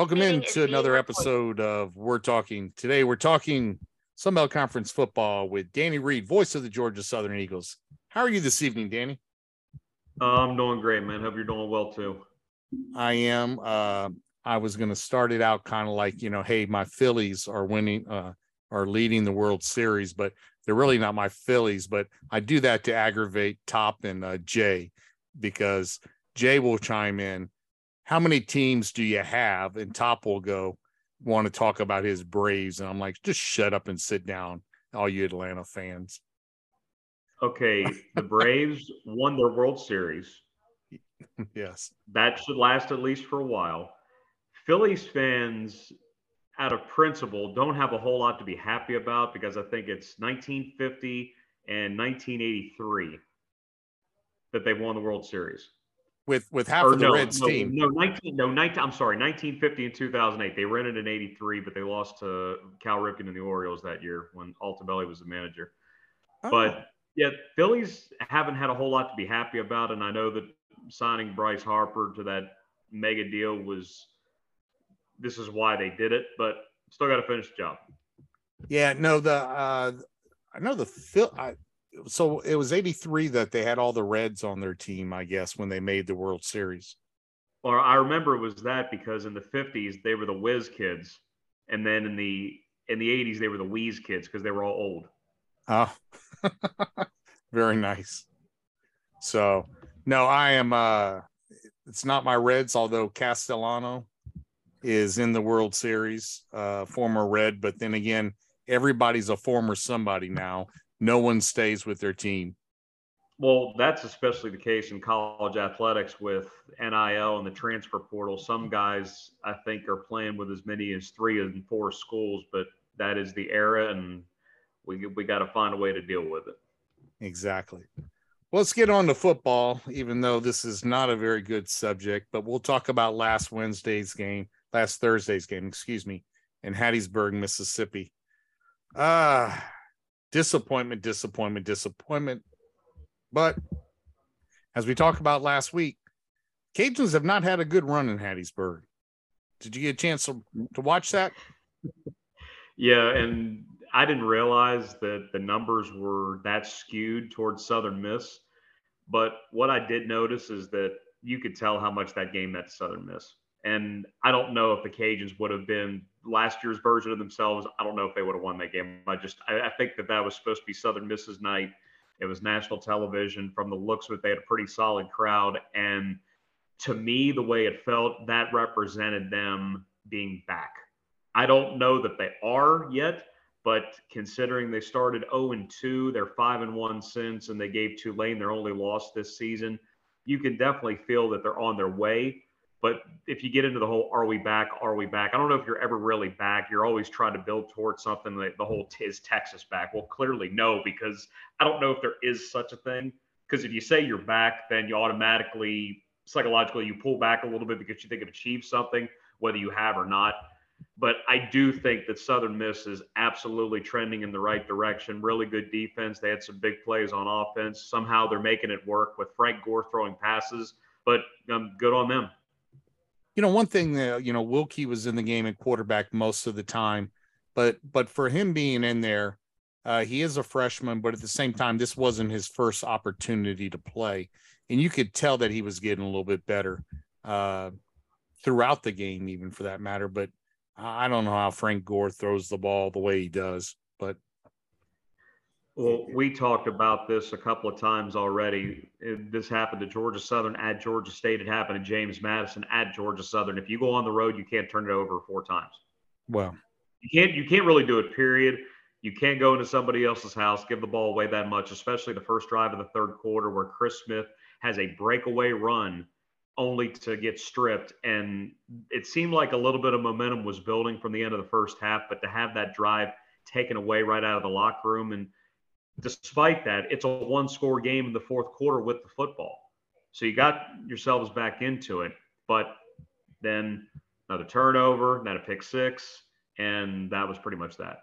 Welcome into another episode of We're Talking. Today we're talking Sunbelt Conference football with Danny Reed, voice of the Georgia Southern Eagles. How are you this evening, Danny? I'm doing great, man. Hope you're doing well too. I am. Uh, I was going to start it out kind of like, you know, hey, my Phillies are winning, uh, are leading the World Series, but they're really not my Phillies. But I do that to aggravate Top and uh, Jay because Jay will chime in how many teams do you have? And Top will go, want to talk about his Braves. And I'm like, just shut up and sit down, all you Atlanta fans. Okay. The Braves won their World Series. Yes. That should last at least for a while. Phillies fans, out of principle, don't have a whole lot to be happy about because I think it's 1950 and 1983 that they won the World Series with with half or of the no, Reds no, team. No, 19, no, 19, I'm sorry, 1950 and 2008. They ran it in 83, but they lost to Cal Ripken and the Orioles that year when Altobelli was the manager. Oh. But yeah, Phillies haven't had a whole lot to be happy about, and I know that signing Bryce Harper to that mega deal was this is why they did it, but still got to finish the job. Yeah, no, the uh I know the Phil. I, so it was 83 that they had all the Reds on their team, I guess, when they made the World Series. Or I remember it was that because in the 50s they were the Whiz kids, and then in the in the 80s they were the Wheeze kids because they were all old. Oh, very nice. So no, I am. uh It's not my Reds, although Castellano is in the World Series, uh former Red, but then again, everybody's a former somebody now no one stays with their team. Well, that's especially the case in college athletics with NIL and the transfer portal. Some guys, I think, are playing with as many as three and four schools, but that is the era, and we we got to find a way to deal with it. Exactly. Well, let's get on to football, even though this is not a very good subject, but we'll talk about last Wednesday's game, last Thursday's game, excuse me, in Hattiesburg, Mississippi. Ah, uh, disappointment, disappointment, disappointment. But as we talked about last week, Cajuns have not had a good run in Hattiesburg. Did you get a chance to, to watch that? Yeah, and I didn't realize that the numbers were that skewed towards Southern Miss. But what I did notice is that you could tell how much that game meant to Southern Miss. And I don't know if the Cajuns would have been last year's version of themselves. I don't know if they would have won that game. I just I, I think that that was supposed to be Southern Miss's night. It was national television. From the looks of it, they had a pretty solid crowd. And to me, the way it felt, that represented them being back. I don't know that they are yet, but considering they started 0 and 2, they're 5 and 1 since, and they gave Tulane their only loss this season, you can definitely feel that they're on their way. But if you get into the whole "Are we back? Are we back?" I don't know if you're ever really back. You're always trying to build towards something. Like the whole "Is Texas back?" Well, clearly no, because I don't know if there is such a thing. Because if you say you're back, then you automatically psychologically you pull back a little bit because you think you've achieved something, whether you have or not. But I do think that Southern Miss is absolutely trending in the right direction. Really good defense. They had some big plays on offense. Somehow they're making it work with Frank Gore throwing passes. But um, good on them you know, one thing that you know, Wilcke was in the game at quarterback most of the time, but but for him being in there, uh, he is a freshman, but at the same time, this wasn't his first opportunity to play, and you could tell that he was getting a little bit better uh, throughout the game, even for that matter. But I don't know how Frank Gore throws the ball the way he does, but well, we talked about this a couple of times already. This happened to Georgia Southern at Georgia State. It happened to James Madison at Georgia Southern. If you go on the road, you can't turn it over four times. Well, you can't. You can't really do it. Period. You can't go into somebody else's house, give the ball away that much, especially the first drive of the third quarter where Chris Smith has a breakaway run only to get stripped. And it seemed like a little bit of momentum was building from the end of the first half, but to have that drive taken away right out of the locker room and despite that, it's a one score game in the fourth quarter with the football. So you got yourselves back into it, but then another turnover, then a pick six, and that was pretty much that.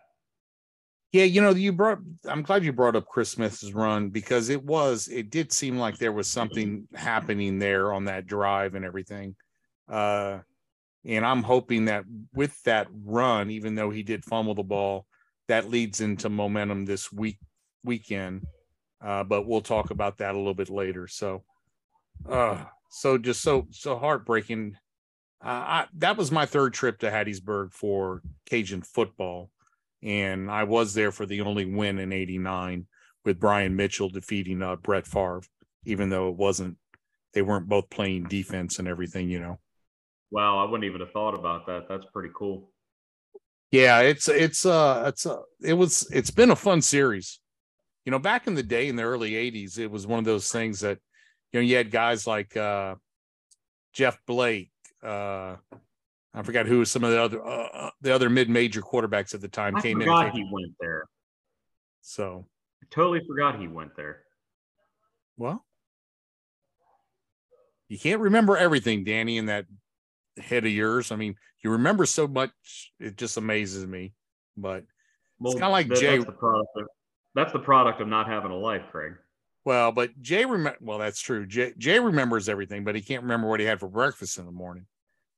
Yeah, you know, you brought I'm glad you brought up Chris Smith's run because it was it did seem like there was something happening there on that drive and everything. Uh And I'm hoping that with that run, even though he did fumble the ball, that leads into momentum this week weekend. Uh, but we'll talk about that a little bit later. So, uh, so just so so heartbreaking. Uh, I, that was my third trip to Hattiesburg for Cajun football, and I was there for the only win in '89 with Brian Mitchell defeating uh, Brett Favre, even though it wasn't. They weren't both playing defense and everything, you know. Wow, I wouldn't even have thought about that. That's pretty cool. Yeah, it's it's uh it's uh it was it's been a fun series. You know, back in the day in the early 80s, it was one of those things that you know, you had guys like uh Jeff Blake, uh I forgot who some of the other uh, uh the other mid-major quarterbacks at the time I came forgot in. he went there. So, I totally forgot he went there. well, you can't remember everything, Danny, in that head of yours. I mean, you remember so much; it just amazes me. But Well, kinda like that- Jay- That's the product. Of, that's the product of not having a life, Craig. well, but Jay remember. Well, that's true. Jay Jay remembers everything, but he can't remember what he had for breakfast in the morning.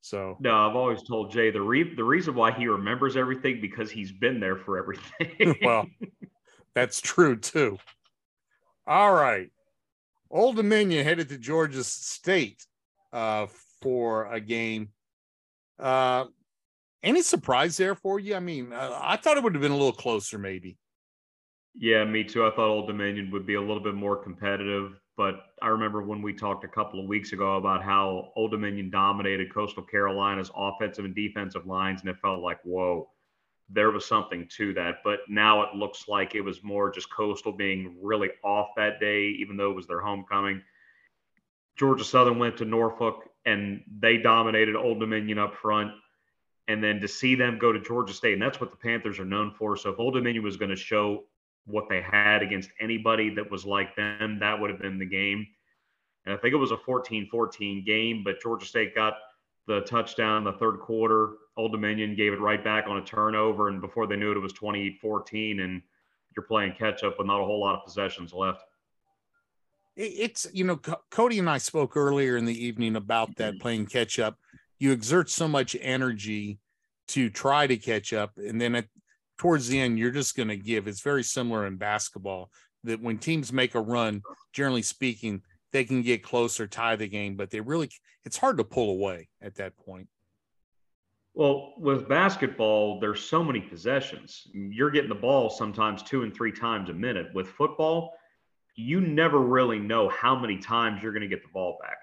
So, No, I've always told Jay the re- the reason why he remembers everything because he's been there for everything. well, that's true too. All right, Old Dominion headed to Georgia State uh, for a game. Uh, any surprise there for you? I mean, uh, I thought it would have been a little closer, maybe. Yeah, me too. I thought Old Dominion would be a little bit more competitive, but I remember when we talked a couple of weeks ago about how Old Dominion dominated Coastal Carolina's offensive and defensive lines, and it felt like, whoa, there was something to that. But now it looks like it was more just Coastal being really off that day, even though it was their homecoming. Georgia Southern went to Norfolk and they dominated Old Dominion up front. And then to see them go to Georgia State, and that's what the Panthers are known for. So if Old Dominion was going to show what they had against anybody that was like them, that would have been the game. And I think it was a 14 14 game, but Georgia State got the touchdown in the third quarter. Old Dominion gave it right back on a turnover. And before they knew it, it was 28 14. And you're playing catch up with not a whole lot of possessions left. It's, you know, Co- Cody and I spoke earlier in the evening about that mm-hmm. playing catch up. You exert so much energy to try to catch up. And then at, towards the end, you're just going to give. It's very similar in basketball that when teams make a run, generally speaking, they can get closer, tie the game, but they really, it's hard to pull away at that point. Well, with basketball, there's so many possessions. You're getting the ball sometimes two and three times a minute. With football, you never really know how many times you're going to get the ball back.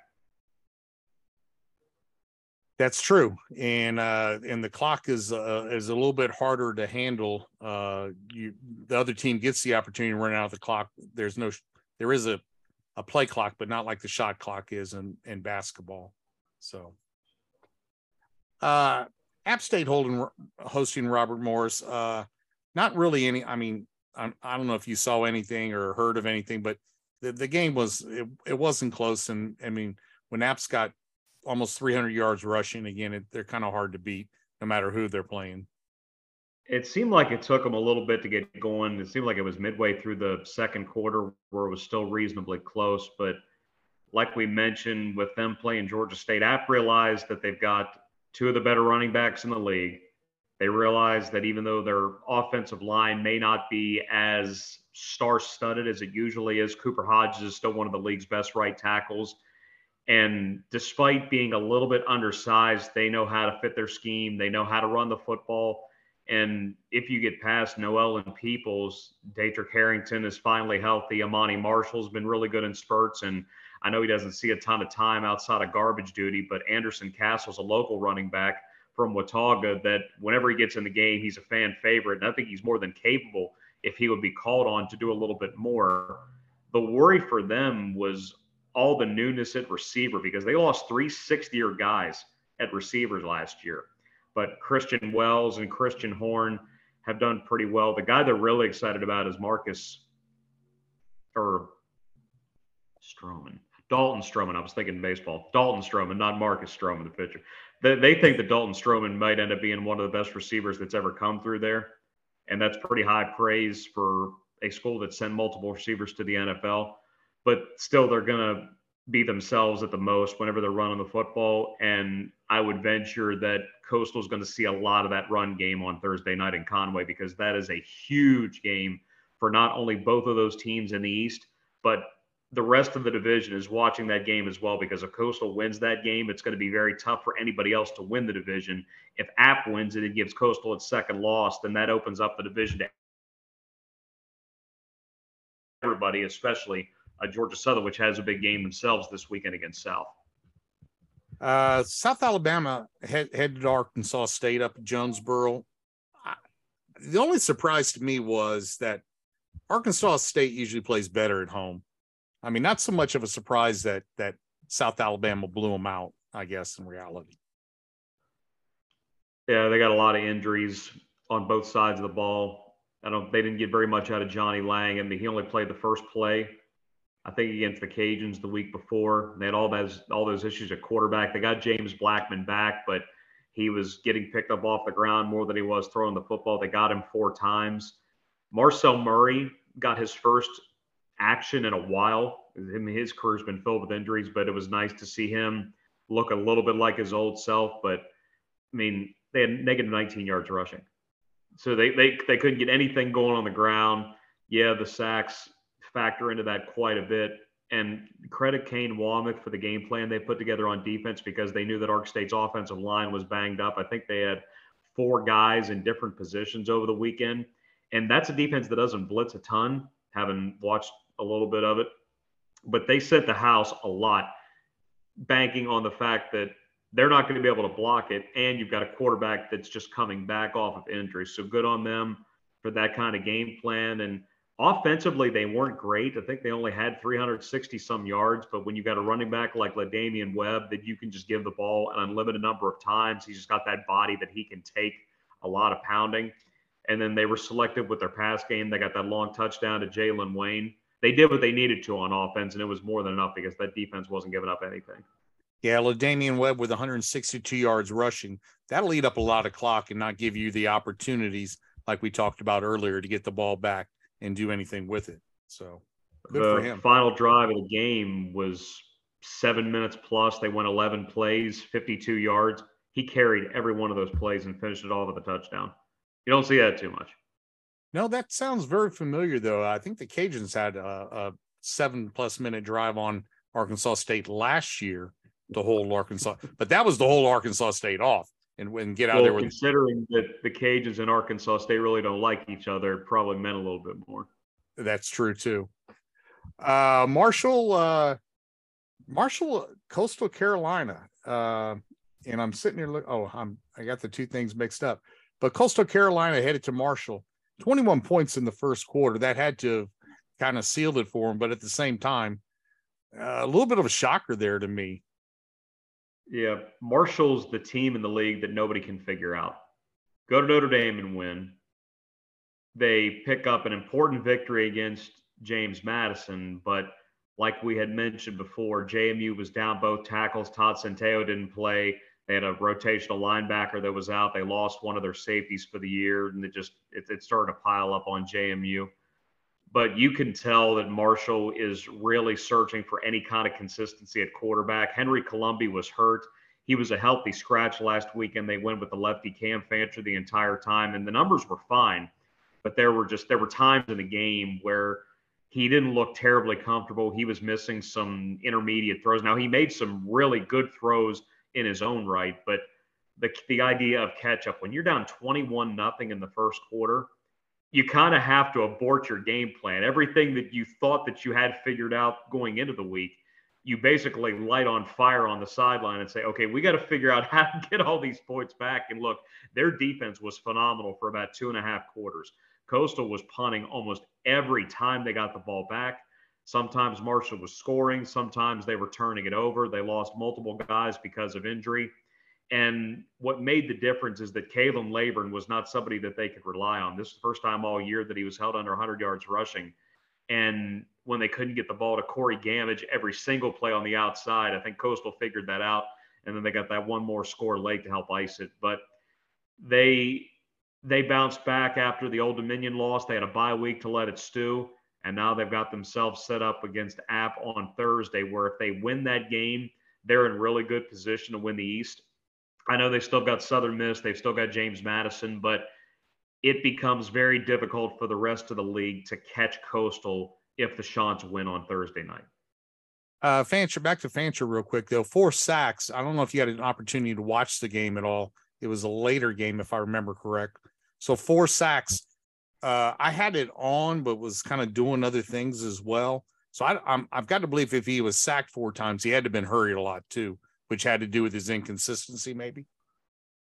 That's true, and uh, and the clock is uh, is a little bit harder to handle. Uh, you the other team gets the opportunity to run out of the clock. There's no, there is a a play clock, but not like the shot clock is in in basketball. So, uh, App State holding hosting Robert Morris. Uh, not really any. I mean, I, I don't know if you saw anything or heard of anything, but the, the game was it, it wasn't close. And I mean, when App's got almost 300 yards rushing again, it, they're kind of hard to beat no matter who they're playing. It seemed like it took them a little bit to get going. It seemed like it was midway through the second quarter where it was still reasonably close. But like we mentioned, with them playing Georgia State, App realized that they've got two of the better running backs in the league. They realize that even though their offensive line may not be as star studded as it usually is, Cooper Hodges is still one of the league's best right tackles. And despite being a little bit undersized, they know how to fit their scheme. They know how to run the football. And if you get past Noel and Peoples, Daetrich Harrington is finally healthy. Ahmani Marshall's been really good in spurts. And I know he doesn't see a ton of time outside of garbage duty, but Anderson Castle's a local running back from Watauga that whenever he gets in the game, he's a fan favorite. And I think he's more than capable if he would be called on to do a little bit more. The worry for them was all the newness at receiver because they lost three sixth year guys at receivers last year. But Christian Wells and Christian Horn have done pretty well. The guy they're really excited about is Marcus or Stroman. Dalton Stroman. I was thinking baseball. Dalton Stroman, not Marcus Stroman, the pitcher. They, they think that Dalton Stroman might end up being one of the best receivers that's ever come through there. And that's pretty high praise for a school that sent multiple receivers to the NFL. But still, they're going to be themselves at the most whenever they're running the football. And I would venture that Coastal is going to see a lot of that run game on Thursday night in Conway because that is a huge game for not only both of those teams in the East, but the rest of the division is watching that game as well because if Coastal wins that game, it's going to be very tough for anybody else to win the division. If App wins it, it gives Coastal its second loss, then that opens up the division to everybody, especially uh, Georgia Southern, which has a big game themselves this weekend against South. Uh, South Alabama head, headed Arkansas State up at Jonesboro. I, the only surprise to me was that Arkansas State usually plays better at home. I mean, not so much of a surprise that that South Alabama blew them out. I guess in reality. Yeah, they got a lot of injuries on both sides of the ball. I don't. They didn't get very much out of Johnnie Lang. I mean, he only played the first play I think against the Cajuns the week before. They had all those all those issues at quarterback. They got James Blackman back, but he was getting picked up off the ground more than he was throwing the football. They got him four times. Marcel Murray got his first action in a while. His career's been filled with injuries, but it was nice to see him look a little bit like his old self. But I mean, they had negative 19 yards rushing, so they they they couldn't get anything going on the ground. Yeah, the sacks factor into that quite a bit. And credit Kane Wommack for the game plan they put together on defense because they knew that Ark State's offensive line was banged up. I think they had four guys in different positions over the weekend. And that's a defense that doesn't blitz a ton, having watched a little bit of it. But they sent the house a lot, banking on the fact that they're not going to be able to block it. And you've got a quarterback that's just coming back off of injury. So good on them for that kind of game plan. And Offensively, they weren't great. I think they only had 360 some yards, but when you got a running back like LaDamian Webb that you can just give the ball an unlimited number of times, he's just got that body that he can take a lot of pounding. And then they were selective with their pass game. They got that long touchdown to Jalen Wayne. They did what they needed to on offense, and it was more than enough because that defense wasn't giving up anything. Yeah, LaDamian Webb with 162 yards rushing. That'll eat up a lot of clock and not give you the opportunities like we talked about earlier to get the ball back and do anything with it. So good the for him. Final drive of the game was seven minutes plus. They went 11 plays, 52 yards. He carried every one of those plays and finished it all with a touchdown. You don't see that too much. No, that sounds very familiar, though. I think the Cajuns had a, a seven plus minute drive on Arkansas State last year to hold Arkansas, but that was the whole Arkansas State off and, and get out well, there with considering that the Cajuns and Arkansas State really don't like each other, probably meant a little bit more. That's true too. Uh, Marshall, uh, Marshall, Coastal Carolina, uh, and I'm sitting here. Look, oh, I'm I got the two things mixed up. But Coastal Carolina headed to Marshall, 21 points in the first quarter. That had to kind of sealed it for them. But at the same time, uh, a little bit of a shocker there to me. Yeah, Marshall's the team in the league that nobody can figure out. Go to Notre Dame and win. They pick up an important victory against James Madison, but like we had mentioned before, JMU was down both tackles. Todd Centeio didn't play. They had a rotational linebacker that was out. They lost one of their safeties for the year, and it just it, it started to pile up on JMU but you can tell that Marshall is really searching for any kind of consistency at quarterback. Henry Colombi was hurt. He was a healthy scratch last week, and they went with the lefty Cam Fancher the entire time, and the numbers were fine. But there were just there were times in the game where he didn't look terribly comfortable. He was missing some intermediate throws. Now he made some really good throws in his own right, but the the idea of catch up when you're down 21 nothing in the first quarter you kind of have to abort your game plan. Everything that you thought that you had figured out going into the week, you basically light on fire on the sideline and say, okay, we got to figure out how to get all these points back. And look, their defense was phenomenal for about two and a half quarters. Coastal was punting almost every time they got the ball back. Sometimes Marshall was scoring, sometimes they were turning it over. They lost multiple guys because of injury. And what made the difference is that Khalan Laborn was not somebody that they could rely on. This is the first time all year that he was held under 100 yards rushing. And when they couldn't get the ball to Corey Gammage every single play on the outside, I think Coastal figured that out. And then they got that one more score late to help ice it. But they they bounced back after the Old Dominion loss. They had a bye week to let it stew. And now they've got themselves set up against App on Thursday, where if they win that game, they're in really good position to win the East. I know they still got Southern Miss, they've still got James Madison, but it becomes very difficult for the rest of the league to catch Coastal if the Chants win on Thursday night. Uh, Fancher, back to Fancher real quick though. Four sacks. I don't know if you had an opportunity to watch the game at all. It was a later game, if I remember correct. So four sacks. Uh, I had it on, but was kind of doing other things as well. So I, I'm, I've got to believe if he was sacked four times, he had to have been hurried a lot too, which had to do with his inconsistency, maybe.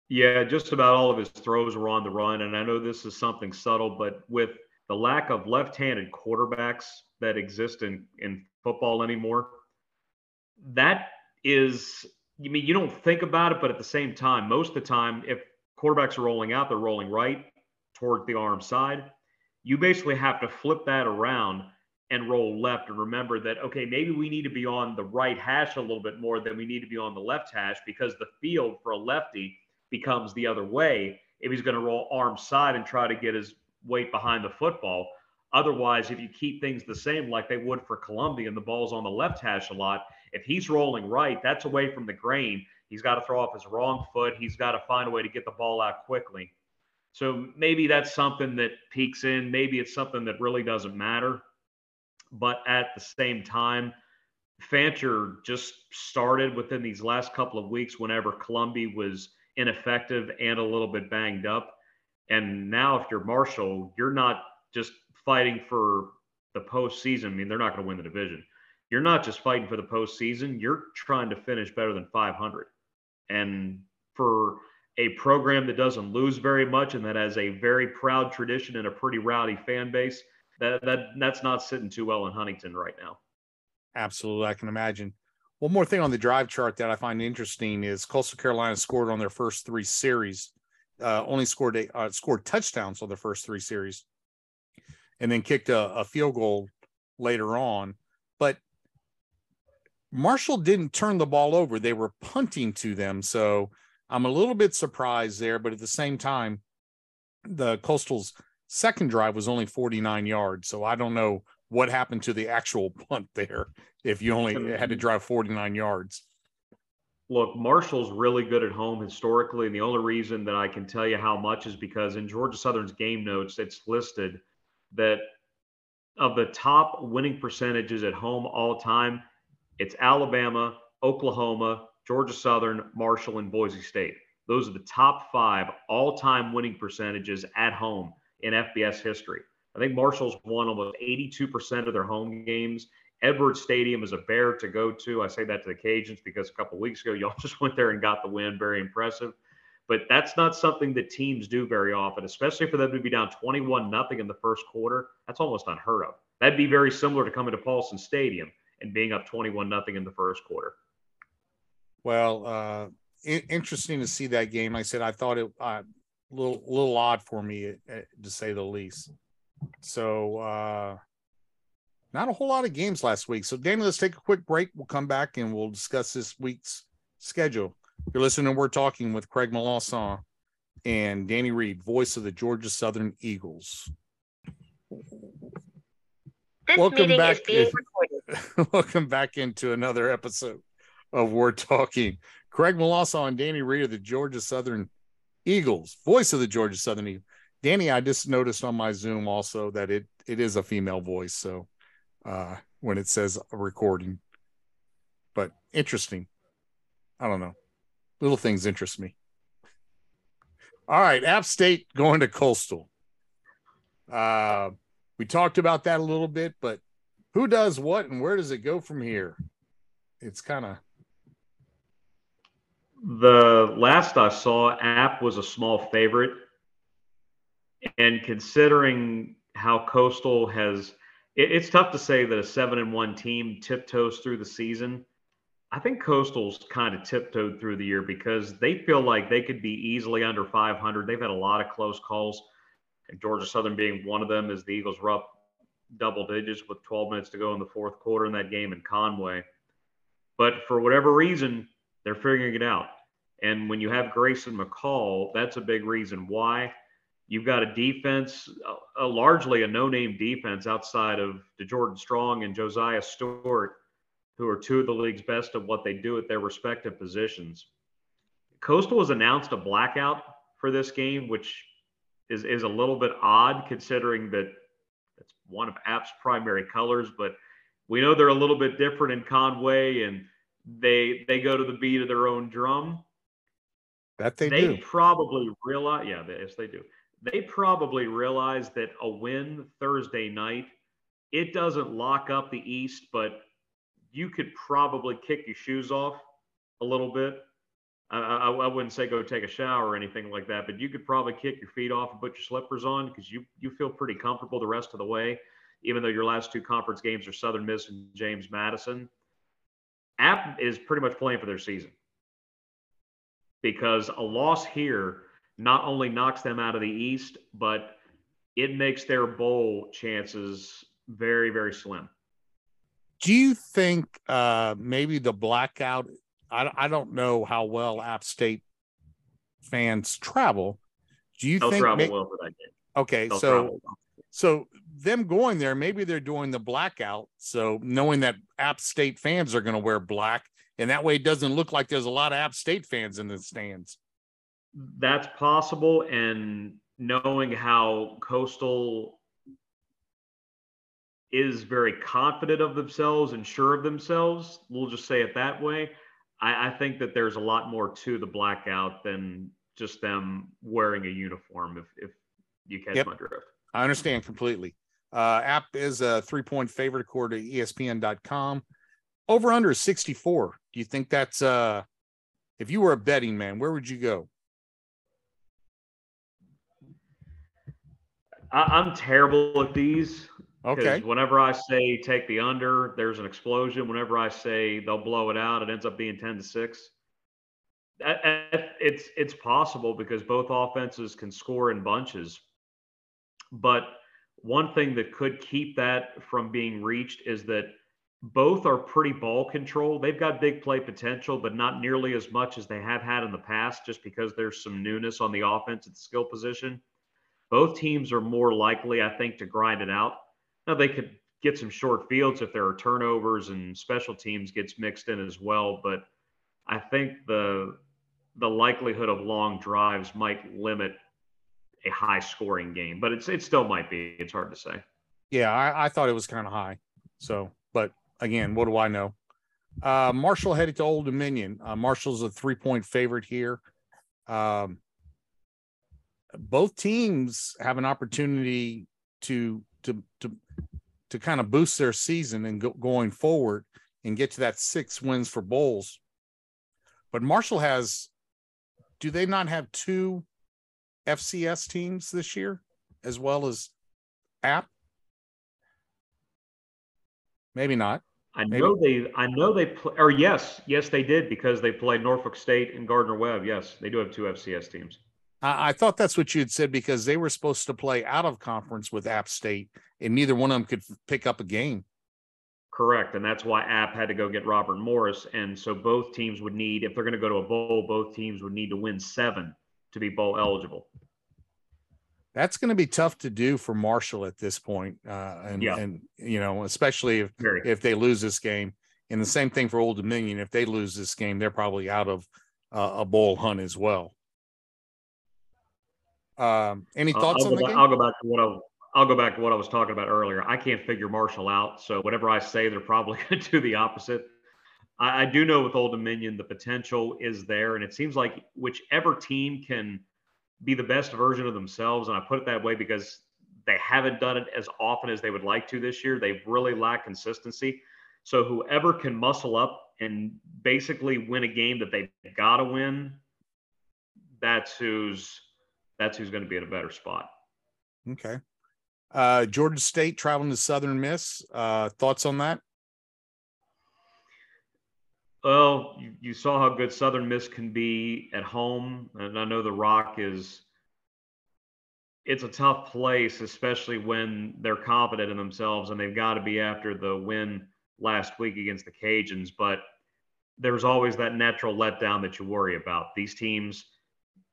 Yeah, just about all of his throws were on the run, and I know this is something subtle, but with the lack of left-handed quarterbacks that exist in in football anymore, that is, I mean, you don't think about it, but at the same time, most of the time, if quarterbacks are rolling out, they're rolling right toward the arm side. You basically have to flip that around and roll left and remember that, okay, maybe we need to be on the right hash a little bit more than we need to be on the left hash because the field for a lefty becomes the other way if he's going to roll arm side and try to get his weight behind the football. Otherwise, if you keep things the same like they would for Colombi and the ball's on the left hash a lot, if he's rolling right, that's away from the grain. He's got to throw off his wrong foot. He's got to find a way to get the ball out quickly. So maybe that's something that peaks in. Maybe it's something that really doesn't matter. But at the same time, Fancher just started within these last couple of weeks whenever Colombi was ineffective and a little bit banged up. And now, if you're Marshall, you're not just fighting for the postseason. I mean, they're not going to win the division. You're not just fighting for the postseason. You're trying to finish better than 500. And for a program that doesn't lose very much and that has a very proud tradition and a pretty rowdy fan base, that, that that's not sitting too well in Huntington right now. Absolutely, I can imagine. One more thing on the drive chart that I find interesting is Coastal Carolina scored on their first three series, uh, only scored a, uh, scored touchdowns on their first three series and then kicked a, a field goal later on. But Marshall didn't turn the ball over. They were punting to them. So I'm a little bit surprised there. But at the same time, the Coastal's second drive was only 49 yards. So I don't know what happened to the actual punt there if you only had to mm-hmm. drive 49 yards. Look, Marshall's really good at home historically. And the only reason that I can tell you how much is because in Georgia Southern's game notes, it's listed that of the top winning percentages at home all time, it's Alabama, Oklahoma, Georgia Southern, Marshall, and Boise State. Those are the top five all time winning percentages at home in FBS history. I think Marshall's won almost 82% of their home games. Edwards Stadium is a bear to go to. I say that to the Cajuns because a couple weeks ago, y'all just went there and got the win. Very impressive but that's not something that teams do very often, especially for them to be down 21 nothing in the first quarter. That's almost unheard of. That'd be very similar to coming to Paulson Stadium and being up 21 nothing in the first quarter. Well, uh, I- interesting to see that game. I said I thought it uh, little little odd for me uh, to say the least. So uh, not a whole lot of games last week. So Danny, let's take a quick break. We'll come back and we'll discuss this week's schedule. You're listening. We're talking with Craig Melanson and Danny Reed, voice of the Georgia Southern Eagles. This welcome back. welcome back into another episode of We're Talking. Craig Melanson and Danny Reed of the Georgia Southern Eagles, voice of the Georgia Southern Eagles. Danny, I just noticed on my Zoom also that it it is a female voice. So uh, when it says a recording, but interesting. I don't know little things interest me. All right, App State going to Coastal. Uh, we talked about that a little bit, but who does what and where does it go from here? It's kind of the last I saw, App was a small favorite, and considering how Coastal has, it, it's tough to say that a seven and one team tiptoes through the season. I think Coastal's kind of tiptoed through the year because they feel like they could be easily under 500. They've had a lot of close calls, and Georgia Southern being one of them as the Eagles were up double digits with 12 minutes to go in the fourth quarter in that game in Conway. But for whatever reason, they're figuring it out. And when you have Grayson McCall, that's a big reason why. You've got a defense, a, a largely a no-name defense outside of DeJordan Strong and Josaiah Stewart, who are two of the league's best at what they do at their respective positions. Coastal has announced a blackout for this game, which is, is a little bit odd considering that it's one of App's primary colors, but we know they're a little bit different in Conway and they they go to the beat of their own drum. That they, they do. probably realize, yeah, yes, they do. They probably realize that a win Thursday night, it doesn't lock up the East, but you could probably kick your shoes off a little bit I, I, I, wouldn't say go take a shower or anything like that, but you could probably kick your feet off and put your slippers on because you you feel pretty comfortable the rest of the way, even though your last two conference games are Southern Miss and James Madison. App is pretty much playing for their season because a loss here not only knocks them out of the East, but it makes their bowl chances very very slim. Do you think uh, maybe the blackout I, I don't know how well App State fans travel. Do you They'll think travel may- well for that game? Okay, They'll so so them going there, maybe they're doing the blackout. So knowing that App State fans are going to wear black, and that way it doesn't look like there's a lot of App State fans in the stands. That's possible, and knowing how Coastal is very confident of themselves and sure of themselves, we'll just say it that way. I, I think that there's a lot more to the blackout than just them wearing a uniform. If if you catch yep. my drift, I understand completely. Uh, app is a three point favorite according to ESPN.com. Over under 64. Do you think that's uh if you were a betting man, where would you go? I, am terrible at these. Okay. Whenever I say take the under, there's an explosion. Whenever I say they'll blow it out, it ends up being 10 to 6. It's it's possible because both offenses can score in bunches. But one thing that could keep that from being reached is that both are pretty ball control. They've got big play potential, but not nearly as much as they have had in the past, just because there's some newness on the offense at the skill position. Both teams are more likely, I think, to grind it out. Now they could get some short fields if there are turnovers and special teams gets mixed in as well, but I think the the likelihood of long drives might limit a high scoring game, but it's it still might be. It's hard to say. Yeah, I, I thought it was kind of high. So, but again, what do I know? Uh, Marshall headed to Old Dominion. Uh, Marshall's a three point favorite here. Um, both teams have an opportunity to to to to kind of boost their season and go, going forward and get to that six wins for bowls. But Marshall has, do they not have two FCS teams this year as well as App? Maybe not. I Maybe. know they. I know they. Play, or yes, yes, they did because they played Norfolk State and Gardner Webb. Yes, they do have two FCS teams. I, I thought that's what you had said because they were supposed to play out of conference with App State, and neither one of them could pick up a game. Correct, and that's why App had to go get Robert Morris, and so both teams would need, if they're going to go to a bowl, both teams would need to win seven to be bowl eligible. That's going to be tough to do for Marshall at this point, uh, and yeah. and you know, especially if Very. if they lose this game. And the same thing for Old Dominion. If they lose this game, they're probably out of uh, a bowl hunt as well. Um, any thoughts I'll on the back, game? I'll go back to what I I'll go back to what I was talking about earlier. I can't figure Marshall out, so whatever I say, they're probably going to do the opposite. I, I do know with Old Dominion, the potential is there, and it seems like whichever team can be the best version of themselves, and I put it that way because they haven't done it as often as they would like to this year. They've really lacked consistency. So whoever can muscle up and basically win a game that they've got to win, that's who's that's who's going to be in a better spot. Okay. Uh, Georgia State traveling to Southern Miss. Uh, thoughts on that? Well, you, saw how good Southern Miss can be at home, and I know the Rock is. It's a tough place, especially when they're confident in themselves, and they've got to be after the win last week against the Cajuns. But there's always that natural letdown that you worry about. These teams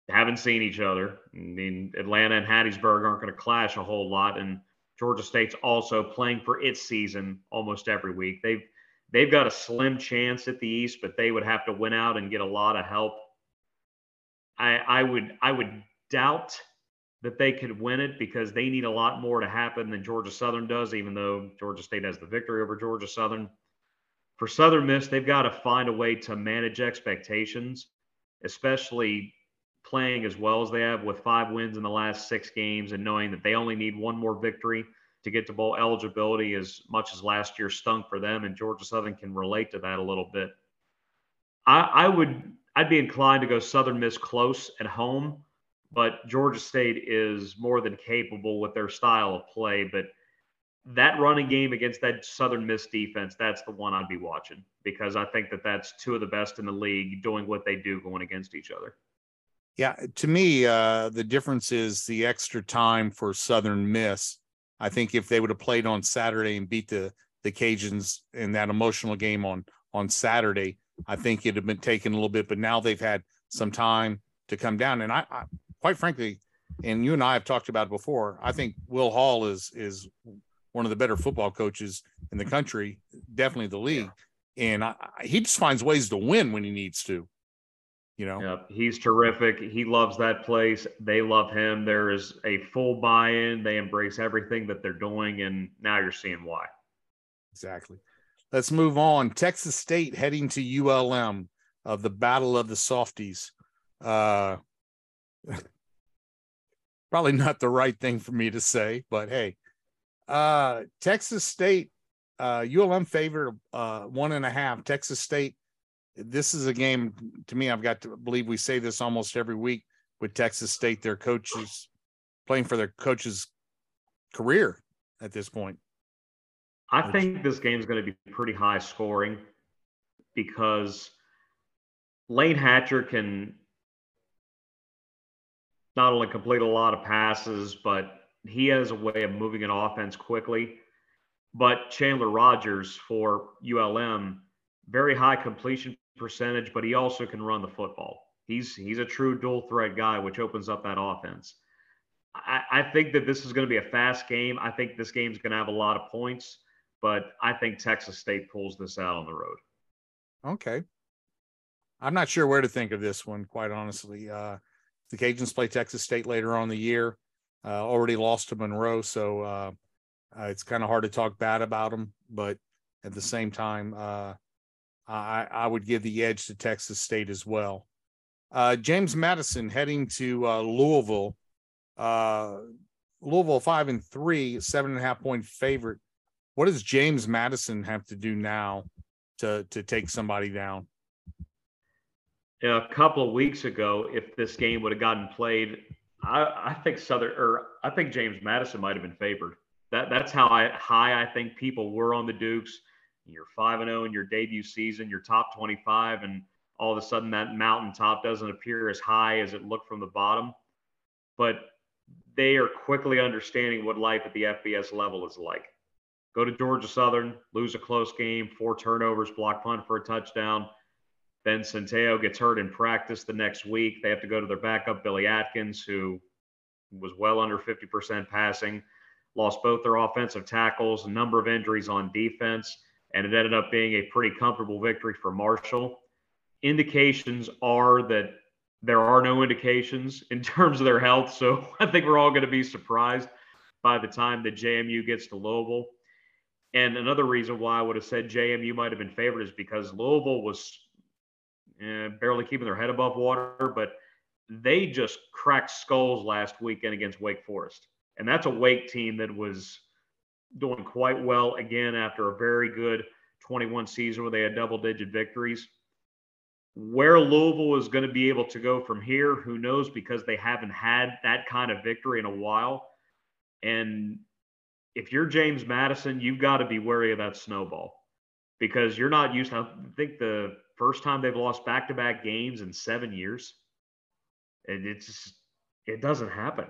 haven't seen each other. I mean, Atlanta and Hattiesburg aren't going to clash a whole lot, and Georgia State's also playing for its season almost every week. They've they've got a slim chance at the East, but they would have to win out and get a lot of help. I I would I would doubt that they could win it because they need a lot more to happen than Georgia Southern does, even though Georgia State has the victory over Georgia Southern. For Southern Miss, they've got to find a way to manage expectations, especially playing as well as they have with five wins in the last six games and knowing that they only need one more victory to get to bowl eligibility as much as last year stunk for them and Georgia Southern can relate to that a little bit. I, I would I'd be inclined to go Southern Miss close at home, but Georgia State is more than capable with their style of play. But that running game against that Southern Miss defense, that's the one I'd be watching because I think that that's two of the best in the league doing what they do going against each other. Yeah, to me, uh, the difference is the extra time for Southern Miss. I think if they would have played on Saturday and beat the the Cajuns in that emotional game on on Saturday, I think it'd have been taken a little bit. But now they've had some time to come down, and I, I quite frankly, and you and I have talked about it before. I think Will Hall is is one of the better football coaches in the country, definitely the league, yeah. and I, he just finds ways to win when he needs to you know? Yep. he's terrific. He loves that place. They love him. There is a full buy-in. They embrace everything that they're doing and now you're seeing why. Exactly. Let's move on. Texas state heading to ulm of the battle of the softies. Uh probably not the right thing for me to say but hey. Uh texas state uh ulm favored uh one and a half. Texas state this is a game to me. I've got to believe we say this almost every week with Texas State. Their coaches playing for their coach's career at this point. I think this game is going to be pretty high scoring because Layne Hatcher can not only complete a lot of passes, but he has a way of moving an offense quickly. But Chandler Rogers for ULM, very high completion percentage, but he also can run the football. He's he's a true dual threat guy, which opens up that offense. I, I think that this is going to be a fast game. I think this game's going to have a lot of points, but I think Texas State pulls this out on the road. Okay. I'm not sure where to think of this one, quite honestly. Uh, the Cajuns play Texas State later on the year. Uh, already lost to Monroe, so uh, uh it's kind of hard to talk bad about them. But at the same time, uh, I, I would give the edge to Texas State as well. Uh, James Madison heading to uh, Louisville. Uh, Louisville five and three, seven and a half point favorite. What does James Madison have to do now to to take somebody down? A couple of weeks ago, if this game would have gotten played, I, I think Southern or I think James Madison might have been favored. That that's how I, high I think people were on the Dukes you're 5 and 0 in your debut season, you're top 25, and all of a sudden that mountaintop doesn't appear as high as it looked from the bottom. But they are quickly understanding what life at the FBS level is like. Go to Georgia Southern, lose a close game, four turnovers, block punt for a touchdown. Then Centeio gets hurt in practice the next week. They have to go to their backup, Billy Atkins, who was well under 50% passing, lost both their offensive tackles, a number of injuries on defense and it ended up being a pretty comfortable victory for Marshall. Indications are that there are no indications in terms of their health, so I think we're all going to be surprised by the time that JMU gets to Louisville. And another reason why I would have said JMU might have been favored is because Louisville was eh, barely keeping their head above water, but they just cracked skulls last weekend against Wake Forest. And that's a Wake team that was doing quite well again after a very good 21 season where they had double digit victories. Where Louisville is going to be able to go from here, who knows, because they haven't had that kind of victory in a while. And if you're James Madison, you've got to be wary of that snowball because you're not used to, I think the first time they've lost back to back games in seven years. And it's, it doesn't happen.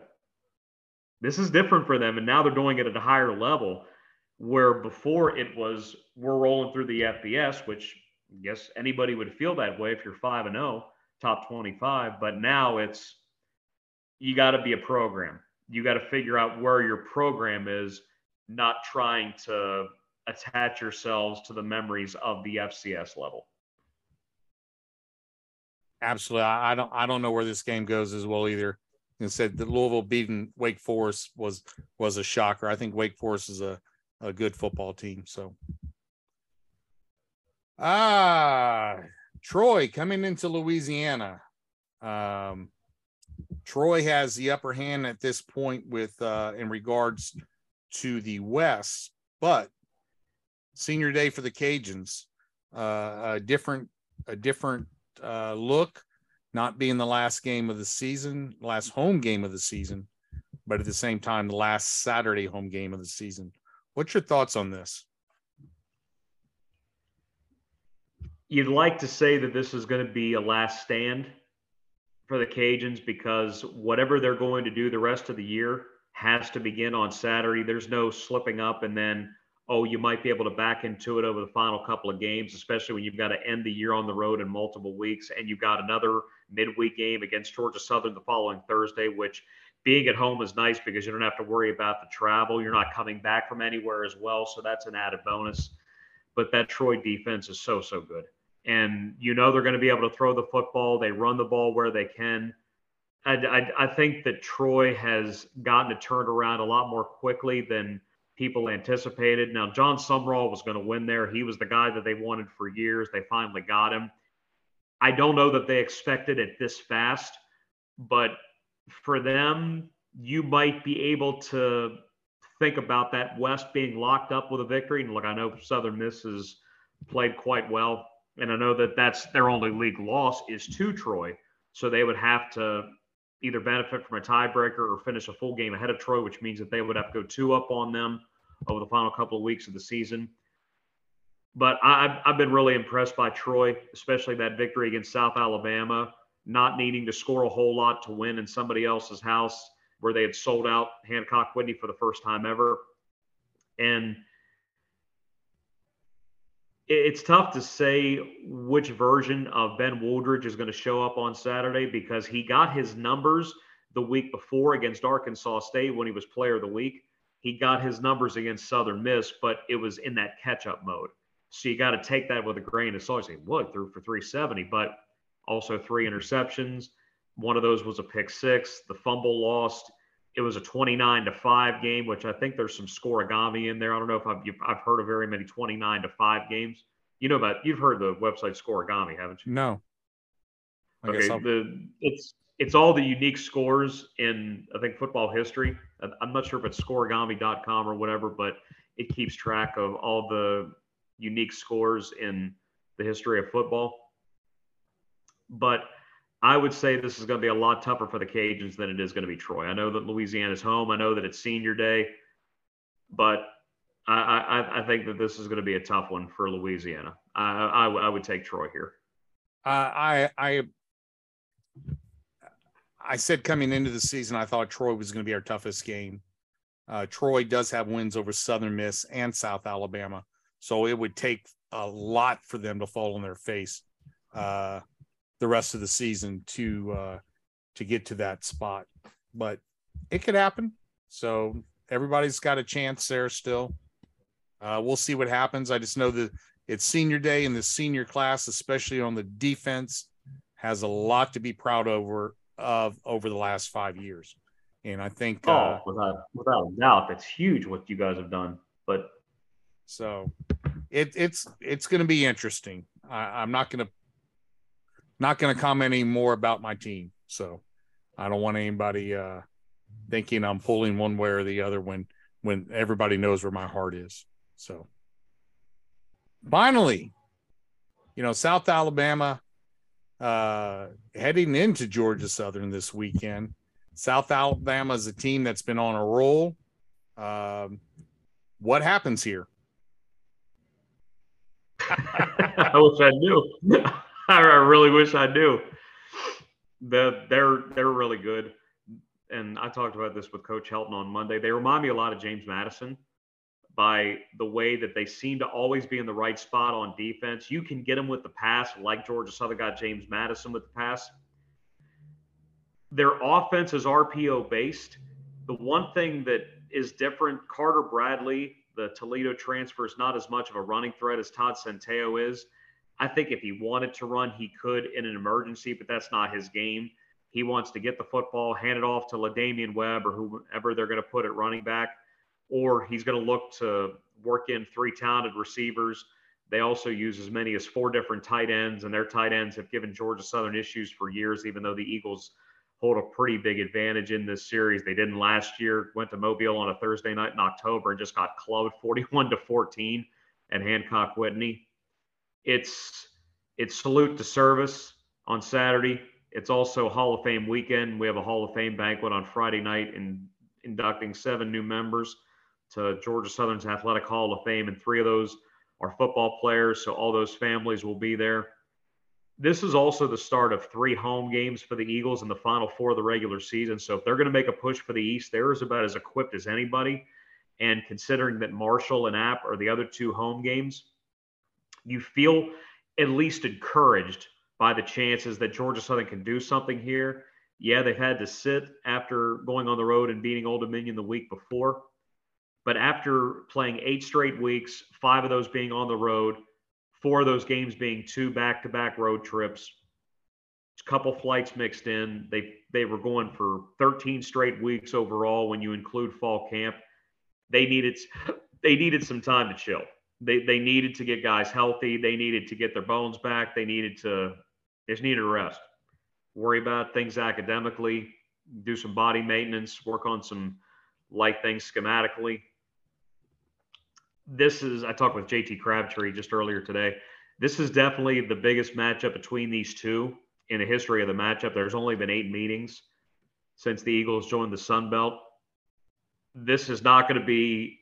This is different for them, and now they're doing it at a higher level. Where before it was we're rolling through the FBS, which I guess anybody would feel that way if you're five and zero, oh, top twenty five. But now it's you got to be a program. You got to figure out where your program is, not trying to attach yourselves to the memories of the FCS level. Absolutely, I, don't. I don't know where this game goes as well either. And said the Louisville beating Wake Forest was was a shocker. I think Wake Forest is a a good football team. So, ah, Troy coming into Louisiana. Um, Troy has the upper hand at this point with uh, in regards to the West, but senior day for the Cajuns, uh, a different a different uh, look, not being the last game of the season, last home game of the season, but at the same time, the last Saturday home game of the season. What's your thoughts on this? You'd like to say that this is going to be a last stand for the Cajuns because whatever they're going to do the rest of the year has to begin on Saturday. There's no slipping up and then oh, you might be able to back into it over the final couple of games, especially when you've got to end the year on the road in multiple weeks and you've got another midweek game against Georgia Southern the following Thursday, which being at home is nice because you don't have to worry about the travel. You're not coming back from anywhere as well. So that's an added bonus. But that Troy defense is so, so good. And you know they're going to be able to throw the football. They run the ball where they can. I, I, I think that Troy has gotten it turned around a lot more quickly than people anticipated. Now, Jon Sumrall was going to win there. He was the guy that they wanted for years. They finally got him. I don't know that they expected it this fast, but for them, you might be able to think about that West being locked up with a victory. And look, I know Southern Miss has played quite well, and I know that that's their only league loss is to Troy. So they would have to either benefit from a tiebreaker or finish a full game ahead of Troy, which means that they would have to go two up on them over the final couple of weeks of the season. But I, have been really impressed by Troy, especially that victory against South Alabama, not needing to score a whole lot to win in somebody else's house where they had sold out Hancock Whitney for the first time ever. And it's tough to say which version of Ben Wooldridge is going to show up on Saturday because he got his numbers the week before against Arkansas State when he was player of the week. He got his numbers against Southern Miss, but it was in that catch up mode. So you got to take that with a grain of salt. You say, what, threw for 370, but also three interceptions. One of those was a pick six. The fumble lost. It was a 29 to 5 game, which I think there's some scorigami in there. I don't know if I've, I've heard of very many 29 to 5 games. You know about you've heard the website scorigami, haven't you? No. I okay. The, it's it's all the unique scores in I think football history. I'm not sure if it's scorigami.com or whatever, but it keeps track of all the unique scores in the history of football. But I would say this is going to be a lot tougher for the Cajuns than it is going to be Troy. I know that Louisiana's home. I know that it's senior day, but I, I, I think that this is going to be a tough one for Louisiana. I, I, I would take Troy here. Uh, I, I, I said coming into the season, I thought Troy was going to be our toughest game. Uh, Troy does have wins over Southern Miss and South Alabama, so it would take a lot for them to fall on their face. Uh, the rest of the season to uh, to get to that spot. But it could happen. So everybody's got a chance there still. Uh, we'll see what happens. I just know that it's senior day and the senior class, especially on the defense, has a lot to be proud over of over the last five years. And I think, oh, uh, without without a doubt, that's huge what you guys have done. But so it, it's it's going to be interesting. I, I'm not going to not going to comment any more about my team. So I don't want anybody uh, thinking I'm pulling one way or the other when when everybody knows where my heart is. So finally, you know, South Alabama uh, heading into Georgia Southern this weekend. South Alabama is a team that's been on a roll. Um, what happens here? I wish I knew. I really wish I knew. The, they're they're really good, and I talked about this with Coach Helton on Monday. They remind me a lot of James Madison by the way that they seem to always be in the right spot on defense. You can get them with the pass, like Georgia Southern got James Madison with the pass. their offense is RPO based. The one thing that is different, Carter Bradley, the Toledo transfer, is not as much of a running threat as Todd Centeio is. I think if he wanted to run, he could in an emergency, but that's not his game. He wants to get the football, hand it off to La'Damian Webb or whoever they're going to put at running back, or he's going to look to work in three talented receivers. They also use as many as four different tight ends, and their tight ends have given Georgia Southern issues for years, even though the Eagles hold a pretty big advantage in this series. They didn't last year, went to Mobile on a Thursday night in October and just got clubbed 41 to 14 at Hancock Whitney. It's it's salute to service on Saturday. It's also Hall of Fame weekend. We have a Hall of Fame banquet on Friday night and inducting seven new members to Georgia Southern's Athletic Hall of Fame, and three of those are football players. So all those families will be there. This is also the start of three home games for the Eagles in the final four of the regular season. So if they're going to make a push for the East, they're as about as equipped as anybody. And considering that Marshall and App are the other two home games, you feel at least encouraged by the chances that Georgia Southern can do something here. Yeah, they've had to sit after going on the road and beating Old Dominion the week before. But after playing eight straight weeks, five of those being on the road, four of those games being two back-to-back road trips, a couple flights mixed in. They they were going for 13 straight weeks overall when you include fall camp. They needed they needed some time to chill. They they needed to get guys healthy. They needed to get their bones back. They needed to just needed a rest. Worry about things academically, do some body maintenance, work on some light things schematically this is I talked with JT Crabtree just earlier today. This is definitely the biggest matchup between these two in the history of the matchup. There's only been eight meetings since the Eagles joined the Sun Belt. This is not going to be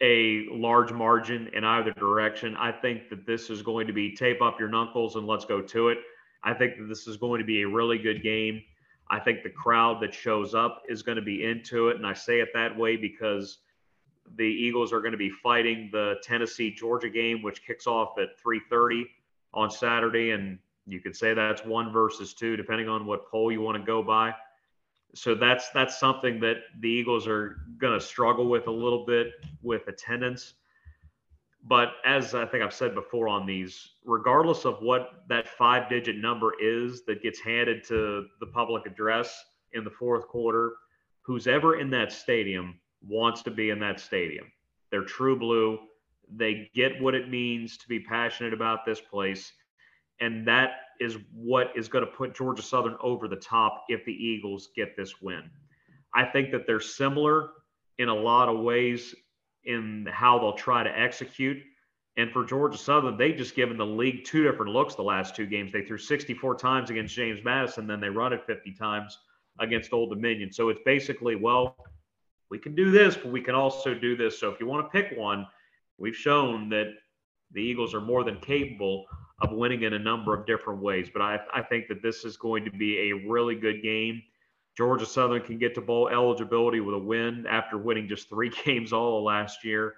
a large margin in either direction. I think that this is going to be tape up your knuckles and let's go to it. I think that this is going to be a really good game. I think the crowd that shows up is going to be into it. And I say it that way because the Eagles are going to be fighting the Tennessee Georgia game, which kicks off at 3:30 on Saturday, and you could say that's one versus two, depending on what poll you want to go by. So that's that's something that the Eagles are going to struggle with a little bit with attendance. But as I think I've said before on these, regardless of what that five-digit number is that gets handed to the public address in the fourth quarter, who's ever in that stadium wants to be in that stadium. They're true blue. They get what it means to be passionate about this place. And that is what is going to put Georgia Southern over the top if the Eagles get this win. I think that they're similar in a lot of ways in how they'll try to execute. And for Georgia Southern, they've just given the league two different looks the last two games. They threw 64 times against James Madison, then they run it 50 times against Old Dominion. So it's basically, well, we can do this, but we can also do this. So if you want to pick one, we've shown that the Eagles are more than capable of winning in a number of different ways. But I, I think that this is going to be a really good game. Georgia Southern can get to bowl eligibility with a win after winning just three games all of last year.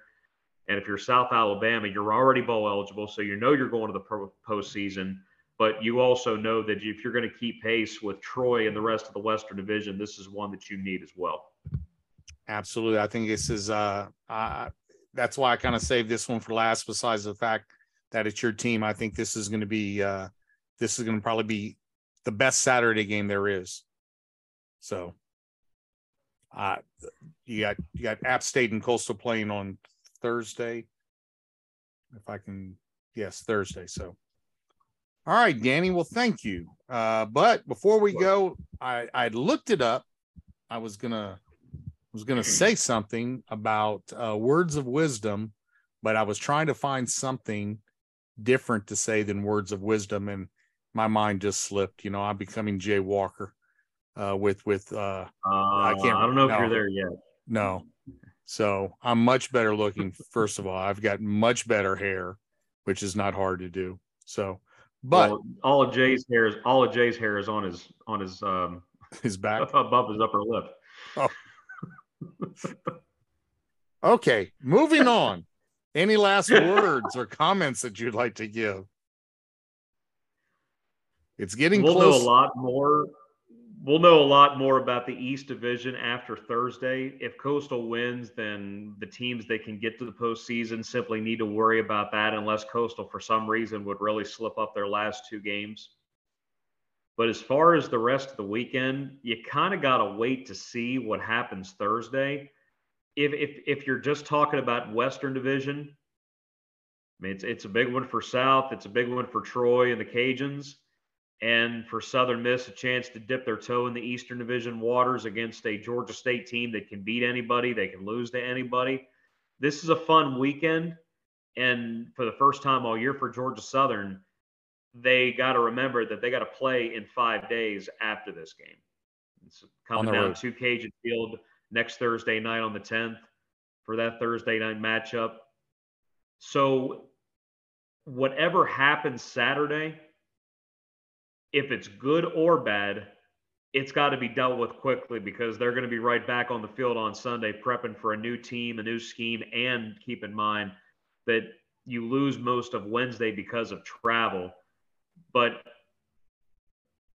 And if you're South Alabama, you're already bowl eligible, so you know you're going to the postseason. But you also know that if you're going to keep pace with Troy and the rest of the Western Division, this is one that you need as well. Absolutely. I think this is uh, uh that's why I kind of saved this one for last, besides the fact that it's your team. I think this is going to be uh this is going to probably be the best Saturday game there is. So uh you got you got App State and Coastal playing on Thursday. If I can yes, Thursday. So all right, Danny. Well, thank you. Uh, but before we go, I I looked it up. I was gonna was to say something about uh, words of wisdom, but I was trying to find something different to say than words of wisdom, and my mind just slipped. You know, I'm becoming Jay Walker uh, with with. Uh, uh, I can't. I don't know no, if you're there yet. No, so I'm much better looking. First of all, I've got much better hair, which is not hard to do. So, but well, all of Jay's hair is all of Jay's hair is on his on his um his back above his upper lip. Oh okay, moving on. Any last words or comments that you'd like to give? It's getting we'll close. know a lot more. we'll know a lot more about the East Division after Thursday. If Coastal wins, then the teams that can get to the postseason simply need to worry about that, unless Coastal, for some reason, would really slip up their last two games. But as far as the rest of the weekend, you kind of got to wait to see what happens Thursday. If, if if you're just talking about Western Division, I mean it's it's a big one for South, it's a big one for Troy and the Cajuns and for Southern Miss a chance to dip their toe in the Eastern Division waters against a Georgia State team that can beat anybody, they can lose to anybody. This is a fun weekend, and for the first time all year for Georgia Southern, they got to remember that they got to play in five days after this game. It's coming down road. to Cajun Field next Thursday night on the 10th for that Thursday night matchup. So, whatever happens Saturday, if it's good or bad, it's got to be dealt with quickly because they're going to be right back on the field on Sunday prepping for a new team, a new scheme, and keep in mind that you lose most of Wednesday because of travel. But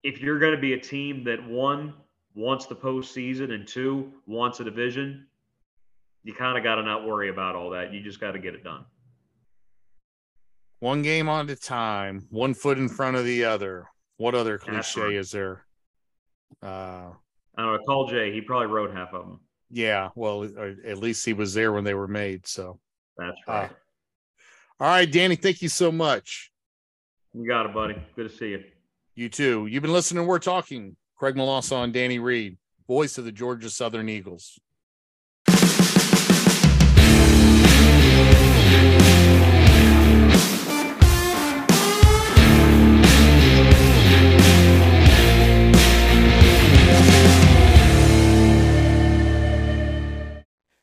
if you're going to be a team that one wants the postseason and two wants a division, you kind of got to not worry about all that. You just got to get it done. One game at a time, one foot in front of the other. What other cliche is there? Uh, I don't know. Call Jay. He probably wrote half of them. Yeah. Well, at least he was there when they were made. So that's uh, right. Uh, all right, Danny. Thank you so much. You got it, buddy. Good to see you. You too. You've been listening. We're talking. Craig Melanson and Danny Reed, voice of the Georgia Southern Eagles.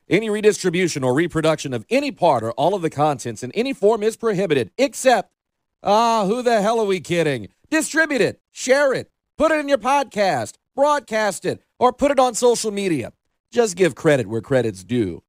Any redistribution or reproduction of any part or all of the contents in any form is prohibited, except, ah, who the hell are we kidding? Distribute it, share it, put it in your podcast, broadcast it, or put it on social media. Just give credit where credit's due.